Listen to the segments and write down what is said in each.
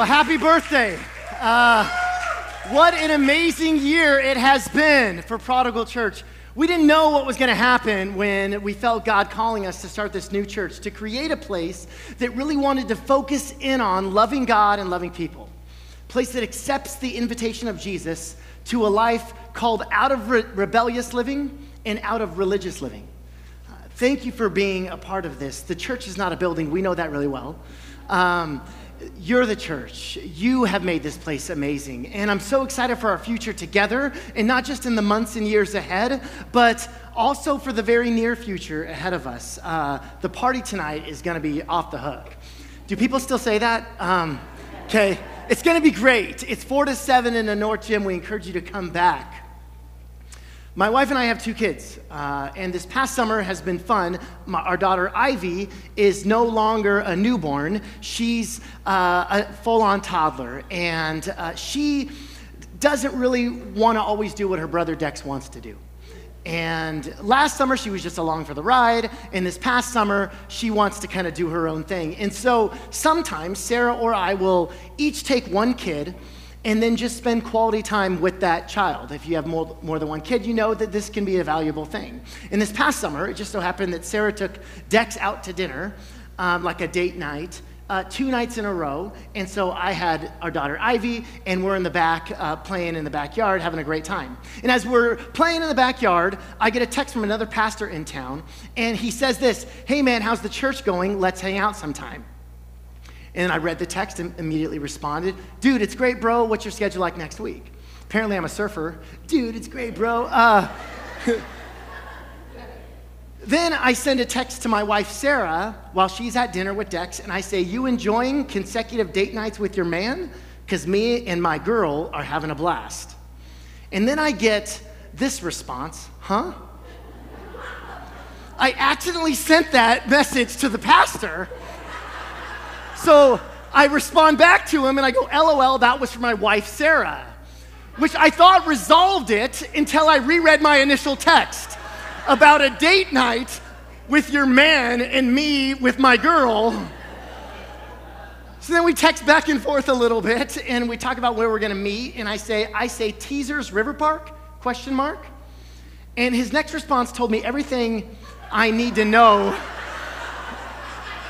Well, happy birthday. Uh, what an amazing year it has been for Prodigal Church. We didn't know what was going to happen when we felt God calling us to start this new church, to create a place that really wanted to focus in on loving God and loving people. A place that accepts the invitation of Jesus to a life called out of re- rebellious living and out of religious living. Uh, thank you for being a part of this. The church is not a building, we know that really well. Um, you're the church. You have made this place amazing. And I'm so excited for our future together, and not just in the months and years ahead, but also for the very near future ahead of us. Uh, the party tonight is going to be off the hook. Do people still say that? Um, okay. It's going to be great. It's 4 to 7 in the North Gym. We encourage you to come back. My wife and I have two kids, uh, and this past summer has been fun. My, our daughter Ivy is no longer a newborn, she's uh, a full on toddler, and uh, she doesn't really want to always do what her brother Dex wants to do. And last summer, she was just along for the ride. And this past summer, she wants to kind of do her own thing. And so sometimes Sarah or I will each take one kid and then just spend quality time with that child. If you have more, more than one kid, you know that this can be a valuable thing. In this past summer, it just so happened that Sarah took Dex out to dinner, um, like a date night. Uh, two nights in a row. And so I had our daughter Ivy, and we're in the back uh, playing in the backyard, having a great time. And as we're playing in the backyard, I get a text from another pastor in town, and he says this Hey man, how's the church going? Let's hang out sometime. And I read the text and immediately responded, Dude, it's great, bro. What's your schedule like next week? Apparently, I'm a surfer. Dude, it's great, bro. Uh, then I send a text to my wife, Sarah, while she's at dinner with Dex, and I say, You enjoying consecutive date nights with your man? Because me and my girl are having a blast. And then I get this response, Huh? I accidentally sent that message to the pastor. So I respond back to him and I go, LOL, that was for my wife, Sarah, which I thought resolved it until I reread my initial text about a date night with your man and me with my girl. So then we text back and forth a little bit and we talk about where we're going to meet and I say I say teasers River Park question mark and his next response told me everything I need to know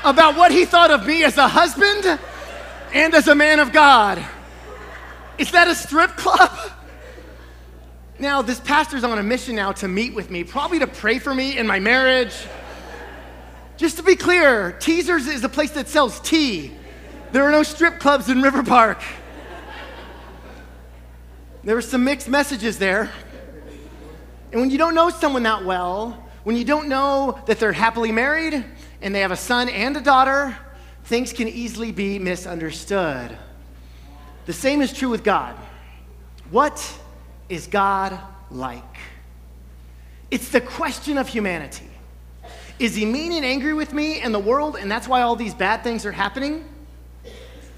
about what he thought of me as a husband and as a man of God. Is that a strip club? Now, this pastor's on a mission now to meet with me, probably to pray for me in my marriage. Just to be clear, Teasers is a place that sells tea. There are no strip clubs in River Park. There were some mixed messages there. And when you don't know someone that well, when you don't know that they're happily married, and they have a son and a daughter, things can easily be misunderstood. The same is true with God. What is God like? It's the question of humanity. Is he mean and angry with me and the world, and that's why all these bad things are happening?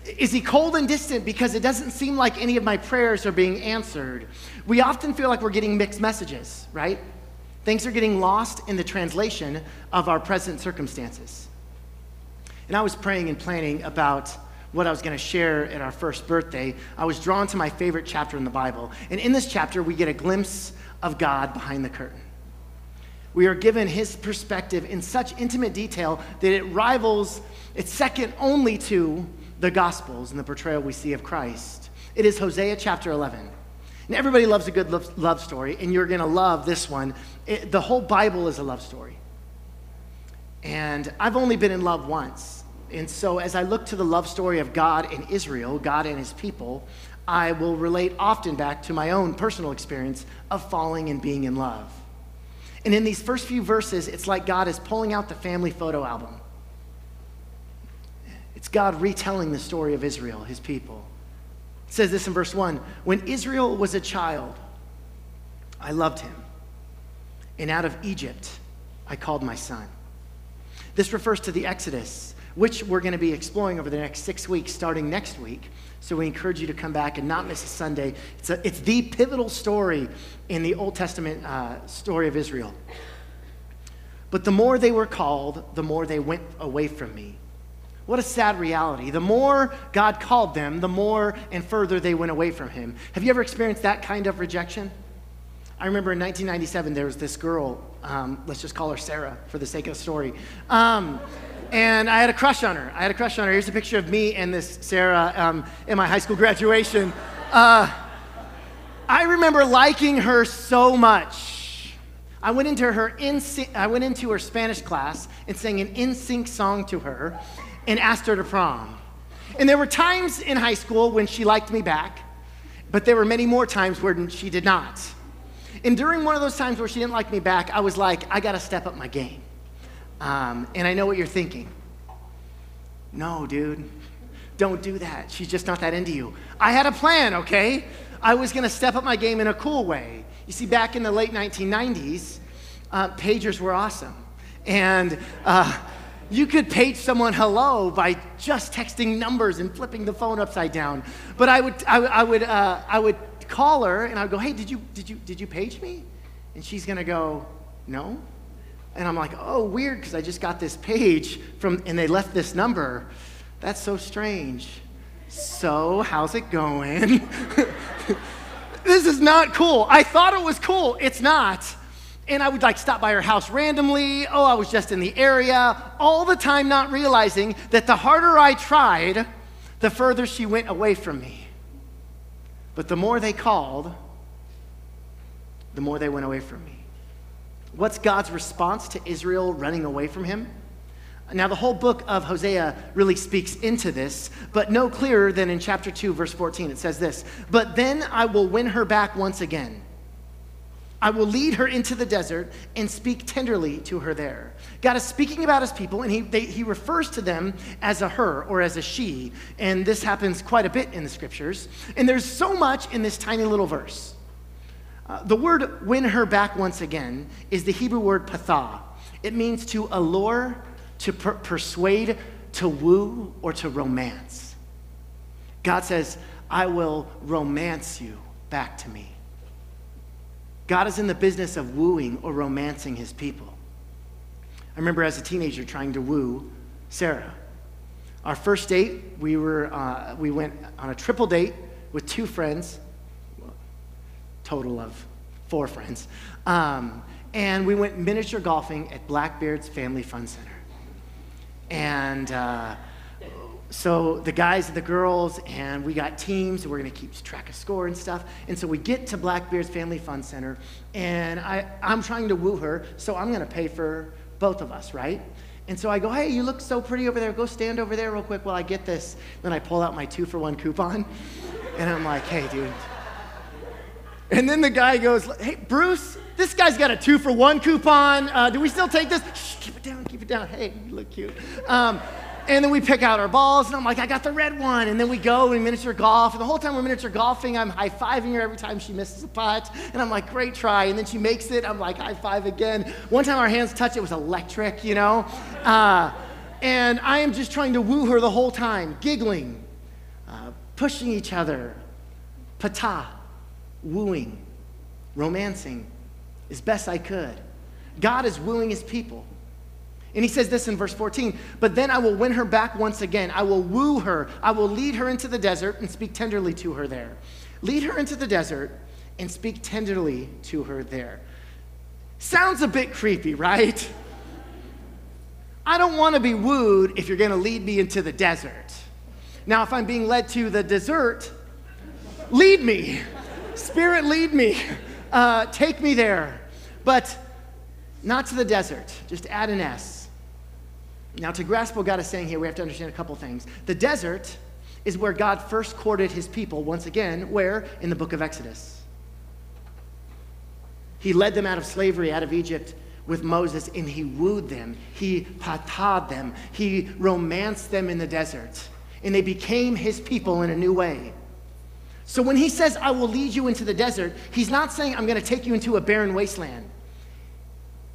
Is he cold and distant because it doesn't seem like any of my prayers are being answered? We often feel like we're getting mixed messages, right? Things are getting lost in the translation of our present circumstances. And I was praying and planning about what I was going to share at our first birthday. I was drawn to my favorite chapter in the Bible. And in this chapter, we get a glimpse of God behind the curtain. We are given his perspective in such intimate detail that it rivals, it's second only to the Gospels and the portrayal we see of Christ. It is Hosea chapter 11. And everybody loves a good love story, and you're going to love this one. It, the whole Bible is a love story. And I've only been in love once. And so as I look to the love story of God and Israel, God and his people, I will relate often back to my own personal experience of falling and being in love. And in these first few verses, it's like God is pulling out the family photo album. It's God retelling the story of Israel, his people. It says this in verse 1 When Israel was a child, I loved him. And out of Egypt, I called my son. This refers to the Exodus, which we're going to be exploring over the next six weeks, starting next week. So we encourage you to come back and not miss a Sunday. It's, a, it's the pivotal story in the Old Testament uh, story of Israel. But the more they were called, the more they went away from me. What a sad reality. The more God called them, the more and further they went away from Him. Have you ever experienced that kind of rejection? I remember in 1997, there was this girl, um, let's just call her Sarah for the sake of the story. Um, and I had a crush on her. I had a crush on her. Here's a picture of me and this Sarah um, in my high school graduation. Uh, I remember liking her so much. I went into her I went into her Spanish class and sang an NSYNC song to her and asked her to prom. And there were times in high school when she liked me back, but there were many more times when she did not. And during one of those times where she didn't like me back, I was like, I got to step up my game. Um, and I know what you're thinking. No, dude, don't do that. She's just not that into you. I had a plan, okay? I was going to step up my game in a cool way. You see, back in the late 1990s, uh, pagers were awesome. And uh, you could page someone hello by just texting numbers and flipping the phone upside down. But I would, I, I would, uh, I would call her and I would go, hey, did you, did you, did you page me? And she's going to go, no. And I'm like, oh, weird, because I just got this page from, and they left this number. That's so strange. So, how's it going? this is not cool. I thought it was cool. It's not. And I would like stop by her house randomly. Oh, I was just in the area. All the time, not realizing that the harder I tried, the further she went away from me. But the more they called, the more they went away from me. What's God's response to Israel running away from him? Now, the whole book of Hosea really speaks into this, but no clearer than in chapter 2, verse 14. It says this But then I will win her back once again. I will lead her into the desert and speak tenderly to her there. God is speaking about his people, and he, they, he refers to them as a her or as a she. And this happens quite a bit in the scriptures. And there's so much in this tiny little verse. Uh, the word win her back once again is the Hebrew word patha. It means to allure, to per- persuade, to woo, or to romance. God says, I will romance you back to me. God is in the business of wooing or romancing his people. I remember as a teenager trying to woo Sarah. Our first date, we, were, uh, we went on a triple date with two friends total of four friends. Um, and we went miniature golfing at Blackbeard's Family Fun Center. And uh, so the guys and the girls, and we got teams, and we're to keep track of score and stuff. And so we get to Blackbeard's Family Fun Center, and I, I'm trying to woo her, so I'm to pay for both of us, right? And so I go, hey, you look so pretty over there. Go stand over there real quick while I get this. Then I pull out my two for one coupon, and I'm like, hey, dude, and then the guy goes, Hey, Bruce, this guy's got a two for one coupon. Uh, do we still take this? Shh, keep it down, keep it down. Hey, you look cute. Um, and then we pick out our balls, and I'm like, I got the red one. And then we go and we miniature golf. And the whole time we're miniature golfing, I'm high fiving her every time she misses a putt. And I'm like, great try. And then she makes it. I'm like, high five again. One time our hands touched, it was electric, you know? Uh, and I am just trying to woo her the whole time, giggling, uh, pushing each other. Patah wooing, romancing as best I could. God is wooing his people. And he says this in verse 14 But then I will win her back once again. I will woo her. I will lead her into the desert and speak tenderly to her there. Lead her into the desert and speak tenderly to her there. Sounds a bit creepy, right? I don't want to be wooed if you're going to lead me into the desert. Now, if I'm being led to the desert, lead me. Spirit, lead me. Uh, take me there. But not to the desert. Just add an S. Now, to grasp what God is saying here, we have to understand a couple things. The desert is where God first courted his people, once again, where? In the book of Exodus. He led them out of slavery, out of Egypt with Moses, and he wooed them. He patad them. He romanced them in the desert. And they became his people in a new way. So when he says, I will lead you into the desert, he's not saying, I'm going to take you into a barren wasteland.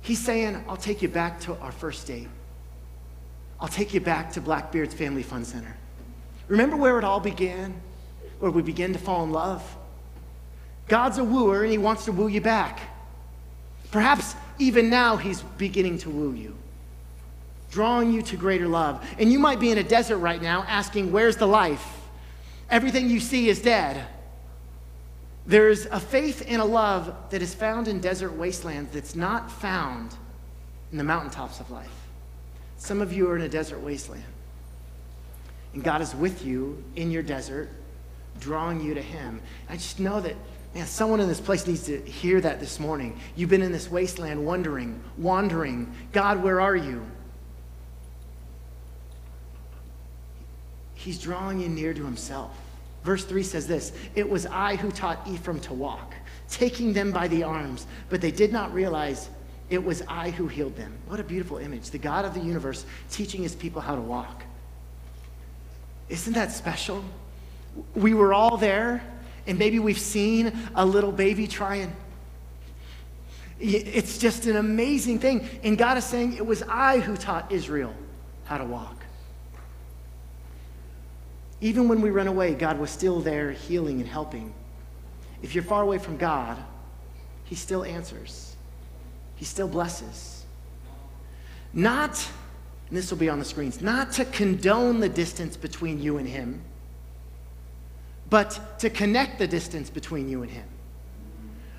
He's saying, I'll take you back to our first date. I'll take you back to Blackbeard's Family Fun Center. Remember where it all began? Where we began to fall in love? God's a wooer and he wants to woo you back. Perhaps even now he's beginning to woo you. drawing you to greater love. And you might be in a desert right now asking, Where's the life? Everything you see is dead. There's a faith and a love that is found in desert wastelands that's not found in the mountaintops of life. Some of you are in a desert wasteland. And God is with you in your desert, drawing you to Him. I just know that, man, someone in this place needs to hear that this morning. You've been in this wasteland wondering, wandering, God, where are you? He's drawing you near to Himself. Verse 3 says this It was I who taught Ephraim to walk, taking them by the arms, but they did not realize it was I who healed them. What a beautiful image. The God of the universe teaching his people how to walk. Isn't that special? We were all there, and maybe we've seen a little baby trying. It's just an amazing thing. And God is saying, It was I who taught Israel how to walk. Even when we run away, God was still there healing and helping. If you're far away from God, He still answers, He still blesses. Not, and this will be on the screens, not to condone the distance between you and Him, but to connect the distance between you and Him.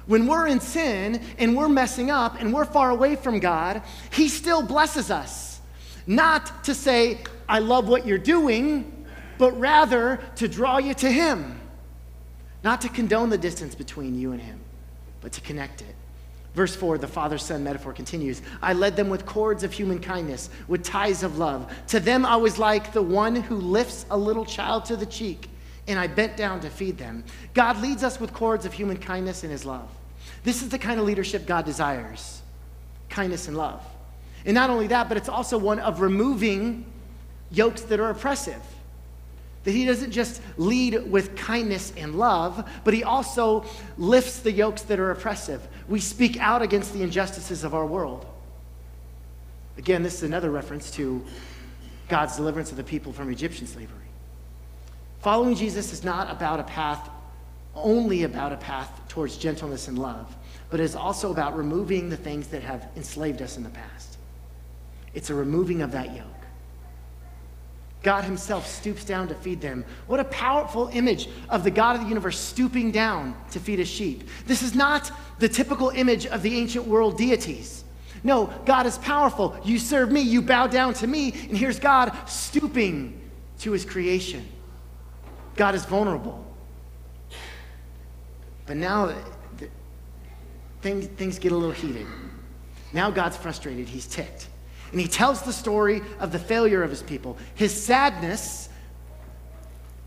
When we're in sin and we're messing up and we're far away from God, He still blesses us. Not to say, I love what you're doing, but rather to draw you to Him. Not to condone the distance between you and Him, but to connect it. Verse 4, the father son metaphor continues I led them with cords of human kindness, with ties of love. To them I was like the one who lifts a little child to the cheek, and I bent down to feed them. God leads us with cords of human kindness and his love. This is the kind of leadership God desires kindness and love. And not only that, but it's also one of removing yokes that are oppressive. That he doesn't just lead with kindness and love, but he also lifts the yokes that are oppressive. We speak out against the injustices of our world. Again, this is another reference to God's deliverance of the people from Egyptian slavery. Following Jesus is not about a path, only about a path towards gentleness and love, but is also about removing the things that have enslaved us in the past. It's a removing of that yoke. God Himself stoops down to feed them. What a powerful image of the God of the universe stooping down to feed His sheep. This is not the typical image of the ancient world deities. No, God is powerful. You serve me, you bow down to me, and here's God stooping to His creation. God is vulnerable. But now things, things get a little heated. Now God's frustrated, He's ticked. And he tells the story of the failure of his people. His sadness,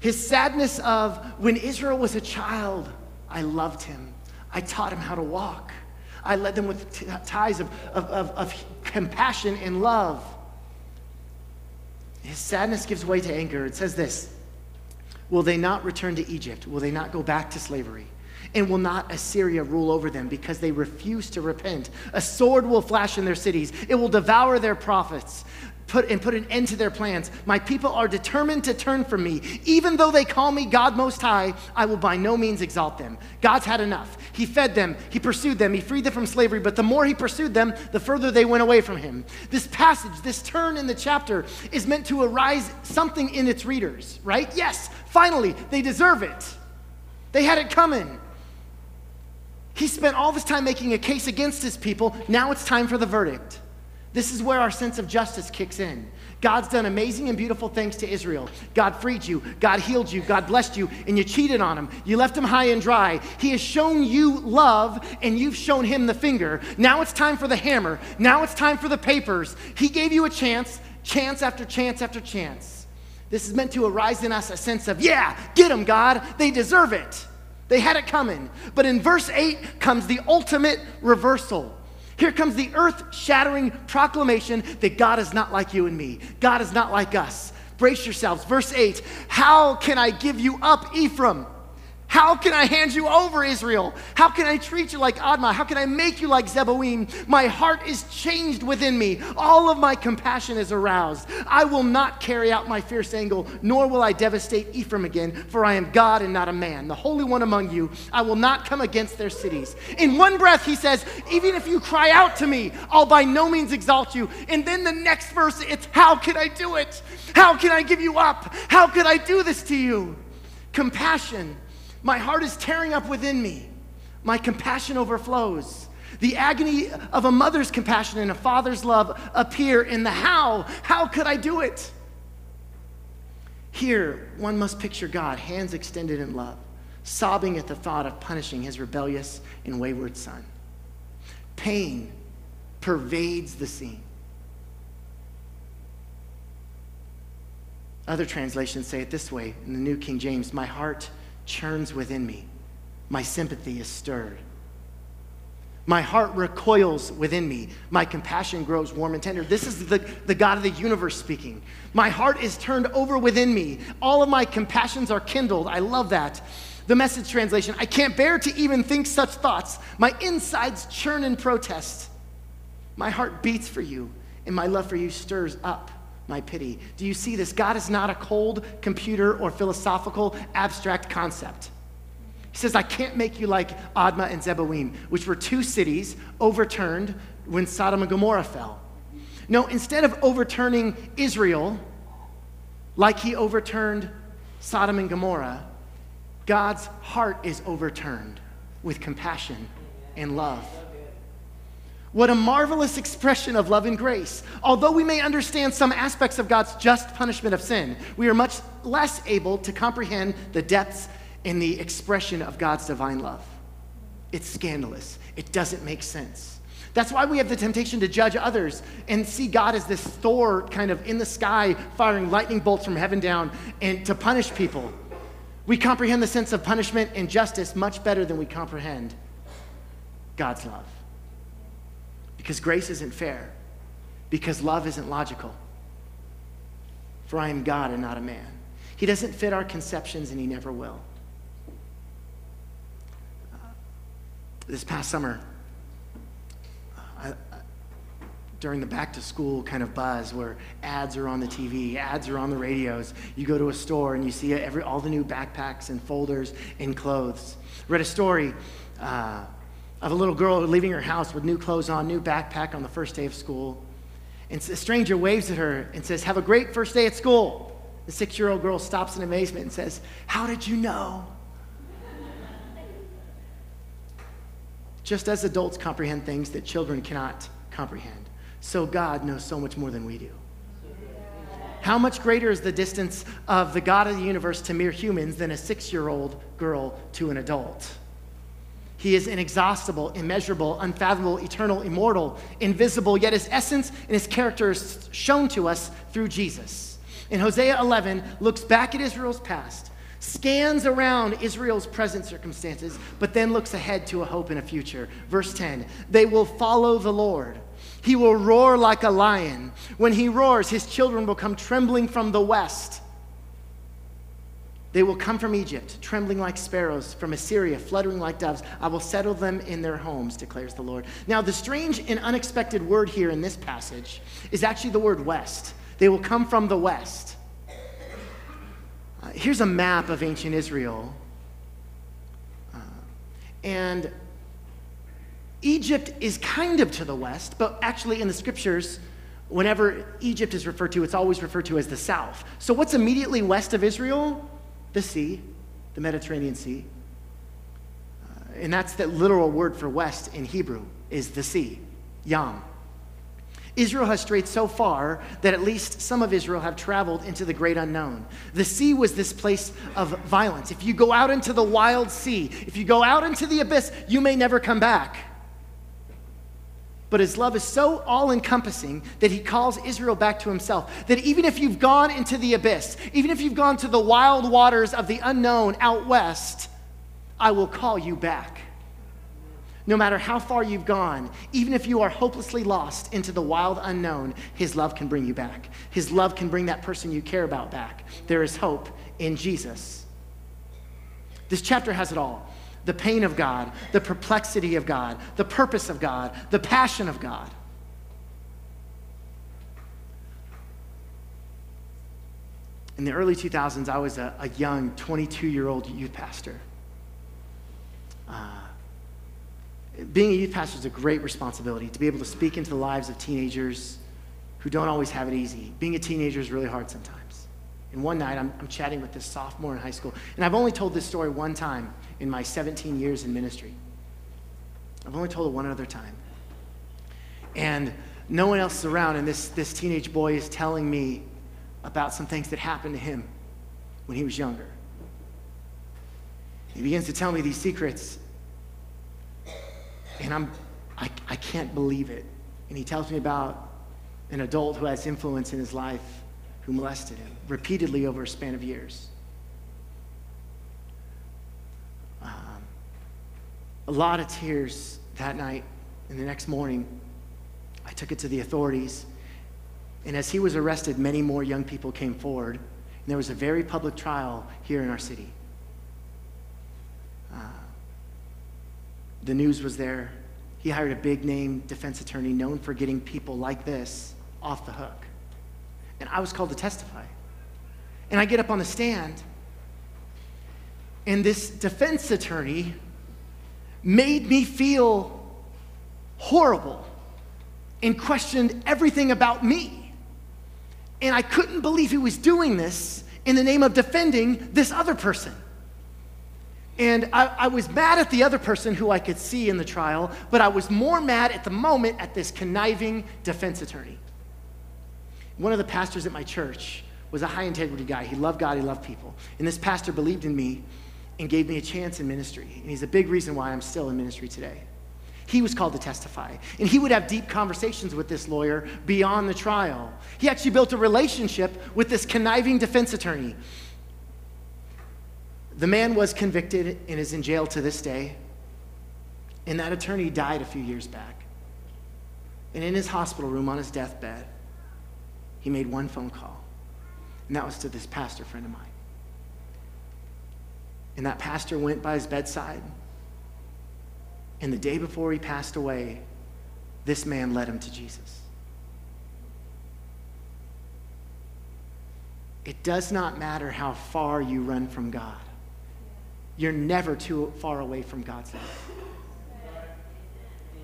his sadness of when Israel was a child, I loved him. I taught him how to walk. I led them with t- ties of, of, of, of compassion and love. His sadness gives way to anger. It says this Will they not return to Egypt? Will they not go back to slavery? And will not Assyria rule over them because they refuse to repent? A sword will flash in their cities, it will devour their prophets. Put, and put an end to their plans. My people are determined to turn from me. Even though they call me God Most High, I will by no means exalt them. God's had enough. He fed them, He pursued them, He freed them from slavery, but the more He pursued them, the further they went away from Him. This passage, this turn in the chapter, is meant to arise something in its readers, right? Yes, finally, they deserve it. They had it coming. He spent all this time making a case against his people. Now it's time for the verdict. This is where our sense of justice kicks in. God's done amazing and beautiful things to Israel. God freed you, God healed you, God blessed you, and you cheated on him. You left him high and dry. He has shown you love, and you've shown him the finger. Now it's time for the hammer. Now it's time for the papers. He gave you a chance, chance after chance after chance. This is meant to arise in us a sense of, yeah, get him, God. They deserve it. They had it coming. But in verse 8 comes the ultimate reversal. Here comes the earth shattering proclamation that God is not like you and me. God is not like us. Brace yourselves. Verse 8 How can I give you up, Ephraim? How can I hand you over, Israel? How can I treat you like Admah? How can I make you like Zeboim? My heart is changed within me. All of my compassion is aroused. I will not carry out my fierce anger, nor will I devastate Ephraim again, for I am God and not a man, the Holy One among you. I will not come against their cities. In one breath, he says, Even if you cry out to me, I'll by no means exalt you. And then the next verse, it's, How can I do it? How can I give you up? How could I do this to you? Compassion my heart is tearing up within me. My compassion overflows. The agony of a mother's compassion and a father's love appear in the how. How could I do it? Here, one must picture God, hands extended in love, sobbing at the thought of punishing his rebellious and wayward son. Pain pervades the scene. Other translations say it this way in the New King James My heart churns within me. My sympathy is stirred. My heart recoils within me. My compassion grows warm and tender. This is the, the God of the universe speaking. My heart is turned over within me. All of my compassions are kindled. I love that. The message translation I can't bear to even think such thoughts. My insides churn in protest. My heart beats for you, and my love for you stirs up my pity. Do you see this? God is not a cold computer or philosophical abstract concept. He says, I can't make you like Admah and Zeboim, which were two cities overturned when Sodom and Gomorrah fell. No, instead of overturning Israel like he overturned Sodom and Gomorrah, God's heart is overturned with compassion and love. What a marvelous expression of love and grace. Although we may understand some aspects of God's just punishment of sin, we are much less able to comprehend the depths and the expression of God's divine love. It's scandalous, it doesn't make sense. That's why we have the temptation to judge others and see God as this Thor kind of in the sky firing lightning bolts from heaven down and to punish people. We comprehend the sense of punishment and justice much better than we comprehend God's love. Because grace isn't fair. Because love isn't logical. For I am God and not a man. He doesn't fit our conceptions and he never will. Uh, this past summer, I, I, during the back to school kind of buzz where ads are on the TV, ads are on the radios, you go to a store and you see every, all the new backpacks and folders and clothes. Read a story. Uh, of a little girl leaving her house with new clothes on, new backpack on the first day of school. And a stranger waves at her and says, Have a great first day at school. The six year old girl stops in amazement and says, How did you know? Just as adults comprehend things that children cannot comprehend, so God knows so much more than we do. How much greater is the distance of the God of the universe to mere humans than a six year old girl to an adult? He is inexhaustible, immeasurable, unfathomable, eternal, immortal, invisible, yet his essence and his character is shown to us through Jesus. And Hosea 11, looks back at Israel's past, scans around Israel's present circumstances, but then looks ahead to a hope and a future. Verse 10 They will follow the Lord. He will roar like a lion. When he roars, his children will come trembling from the west. They will come from Egypt, trembling like sparrows, from Assyria, fluttering like doves. I will settle them in their homes, declares the Lord. Now, the strange and unexpected word here in this passage is actually the word west. They will come from the west. Uh, here's a map of ancient Israel. Uh, and Egypt is kind of to the west, but actually in the scriptures, whenever Egypt is referred to, it's always referred to as the south. So, what's immediately west of Israel? The sea, the Mediterranean Sea. Uh, and that's the literal word for west in Hebrew is the sea, Yam. Israel has strayed so far that at least some of Israel have traveled into the great unknown. The sea was this place of violence. If you go out into the wild sea, if you go out into the abyss, you may never come back. But his love is so all encompassing that he calls Israel back to himself. That even if you've gone into the abyss, even if you've gone to the wild waters of the unknown out west, I will call you back. No matter how far you've gone, even if you are hopelessly lost into the wild unknown, His love can bring you back. His love can bring that person you care about back. There is hope in Jesus. This chapter has it all the pain of God, the perplexity of God, the purpose of God, the passion of God. In the early 2000s, I was a, a young 22 year old youth pastor. Uh, being a youth pastor is a great responsibility to be able to speak into the lives of teenagers who don't always have it easy. Being a teenager is really hard sometimes. And one night, I'm, I'm chatting with this sophomore in high school, and I've only told this story one time in my 17 years in ministry. I've only told it one other time. And no one else is around, and this, this teenage boy is telling me about some things that happened to him when he was younger. He begins to tell me these secrets, and I'm, I, I can't believe it. And he tells me about an adult who has influence in his life who molested him repeatedly over a span of years. Um, a lot of tears that night, and the next morning, I took it to the authorities. And as he was arrested, many more young people came forward. And there was a very public trial here in our city. Uh, the news was there. He hired a big name defense attorney known for getting people like this off the hook. And I was called to testify. And I get up on the stand, and this defense attorney made me feel horrible and questioned everything about me. And I couldn't believe he was doing this in the name of defending this other person. And I, I, was mad at the other person who I could see in the trial, but I was more mad at the moment at this conniving defense attorney. One of the pastors at my church was a high integrity guy. He loved God, he loved people. And this pastor believed in me and gave me a chance in ministry. And he's a big reason why I'm still in ministry today. He was called to testify. And he would have deep conversations with this lawyer beyond the trial. He actually built a relationship with this conniving defense attorney. The man was convicted and is in jail to this day. And that attorney died a few years back. And in his hospital room on his deathbed, he made one phone call. And that was to this pastor friend of mine. And that pastor went by his bedside. And the day before he passed away, this man led him to Jesus. It does not matter how far you run from God. You're never too far away from God's love.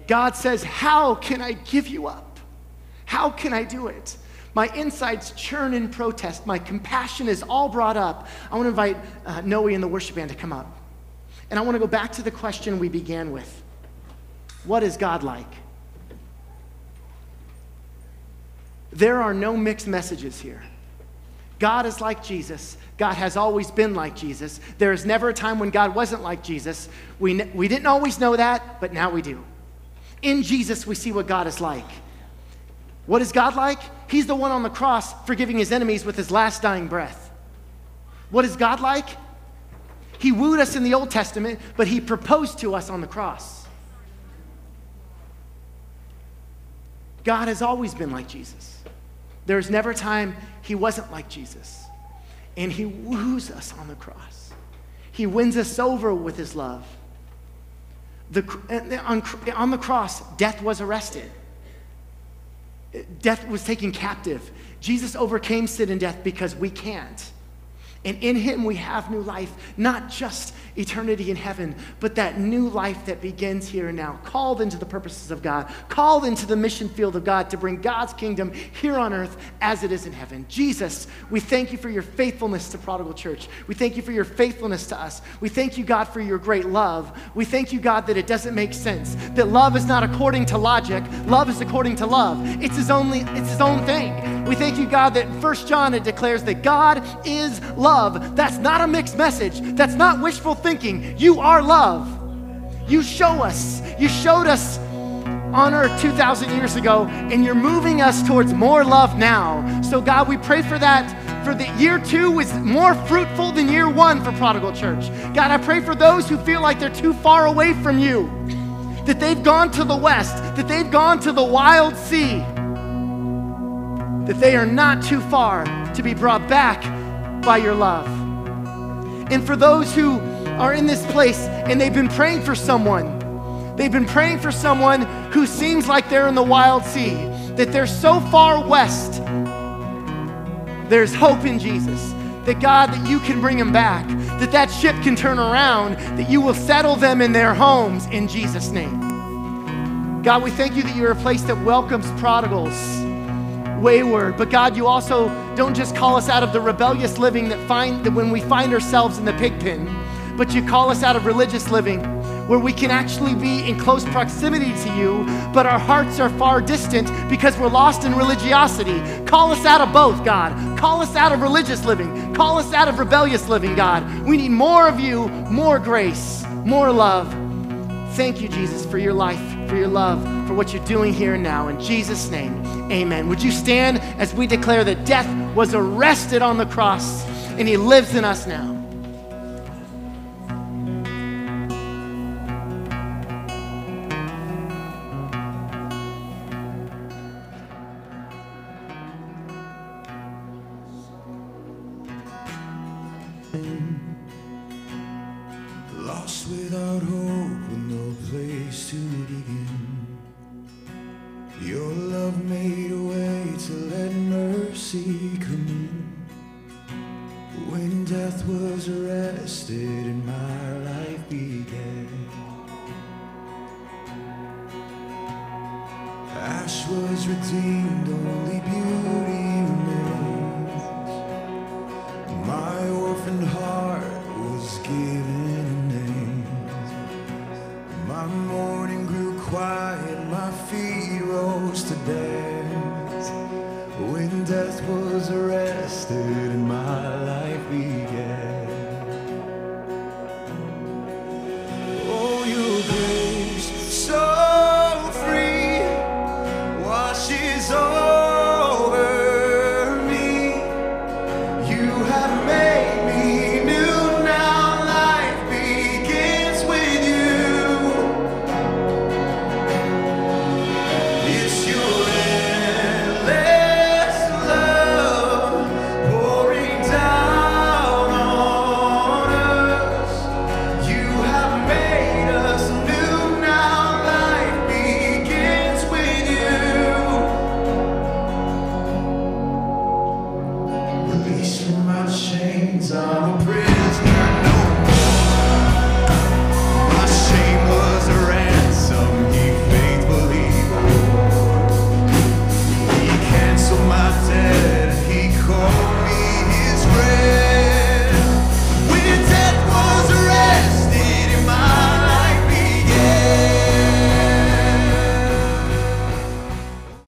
God says, How can I give you up? How can I do it? My insides churn in protest. My compassion is all brought up. I want to invite uh, Noe and the worship band to come up. And I want to go back to the question we began with What is God like? There are no mixed messages here. God is like Jesus. God has always been like Jesus. There is never a time when God wasn't like Jesus. We, we didn't always know that, but now we do. In Jesus, we see what God is like. What is God like? He's the one on the cross forgiving his enemies with his last dying breath. What is God like? He wooed us in the Old Testament, but he proposed to us on the cross. God has always been like Jesus. There's never a time he wasn't like Jesus. And he woos us on the cross. He wins us over with his love. The, uh, on, on the cross, death was arrested. Death was taken captive. Jesus overcame sin and death because we can't. And in him we have new life, not just eternity in heaven, but that new life that begins here and now, called into the purposes of God, called into the mission field of God to bring God's kingdom here on earth as it is in heaven. Jesus, we thank you for your faithfulness to Prodigal Church. We thank you for your faithfulness to us. We thank you, God, for your great love. We thank you, God, that it doesn't make sense, that love is not according to logic, love is according to love. It's his only it's his own thing. We thank you, God, that First John it declares that God is love. That's not a mixed message. That's not wishful thinking thinking. You are love. You show us. You showed us on earth 2,000 years ago, and you're moving us towards more love now. So, God, we pray for that. For the year two was more fruitful than year one for Prodigal Church. God, I pray for those who feel like they're too far away from you, that they've gone to the west, that they've gone to the wild sea, that they are not too far to be brought back by your love. And for those who are in this place and they've been praying for someone. They've been praying for someone who seems like they're in the wild sea, that they're so far west. There's hope in Jesus. That God, that you can bring them back, that that ship can turn around, that you will settle them in their homes in Jesus' name. God, we thank you that you're a place that welcomes prodigals wayward. But God, you also don't just call us out of the rebellious living that find that when we find ourselves in the pig pen, but you call us out of religious living where we can actually be in close proximity to you, but our hearts are far distant because we're lost in religiosity. Call us out of both, God. Call us out of religious living. Call us out of rebellious living, God. We need more of you, more grace, more love. Thank you, Jesus, for your life, for your love, for what you're doing here and now. In Jesus' name, amen. Would you stand as we declare that death was arrested on the cross and he lives in us now? Was arrested and my life began. Ash was redeemed, only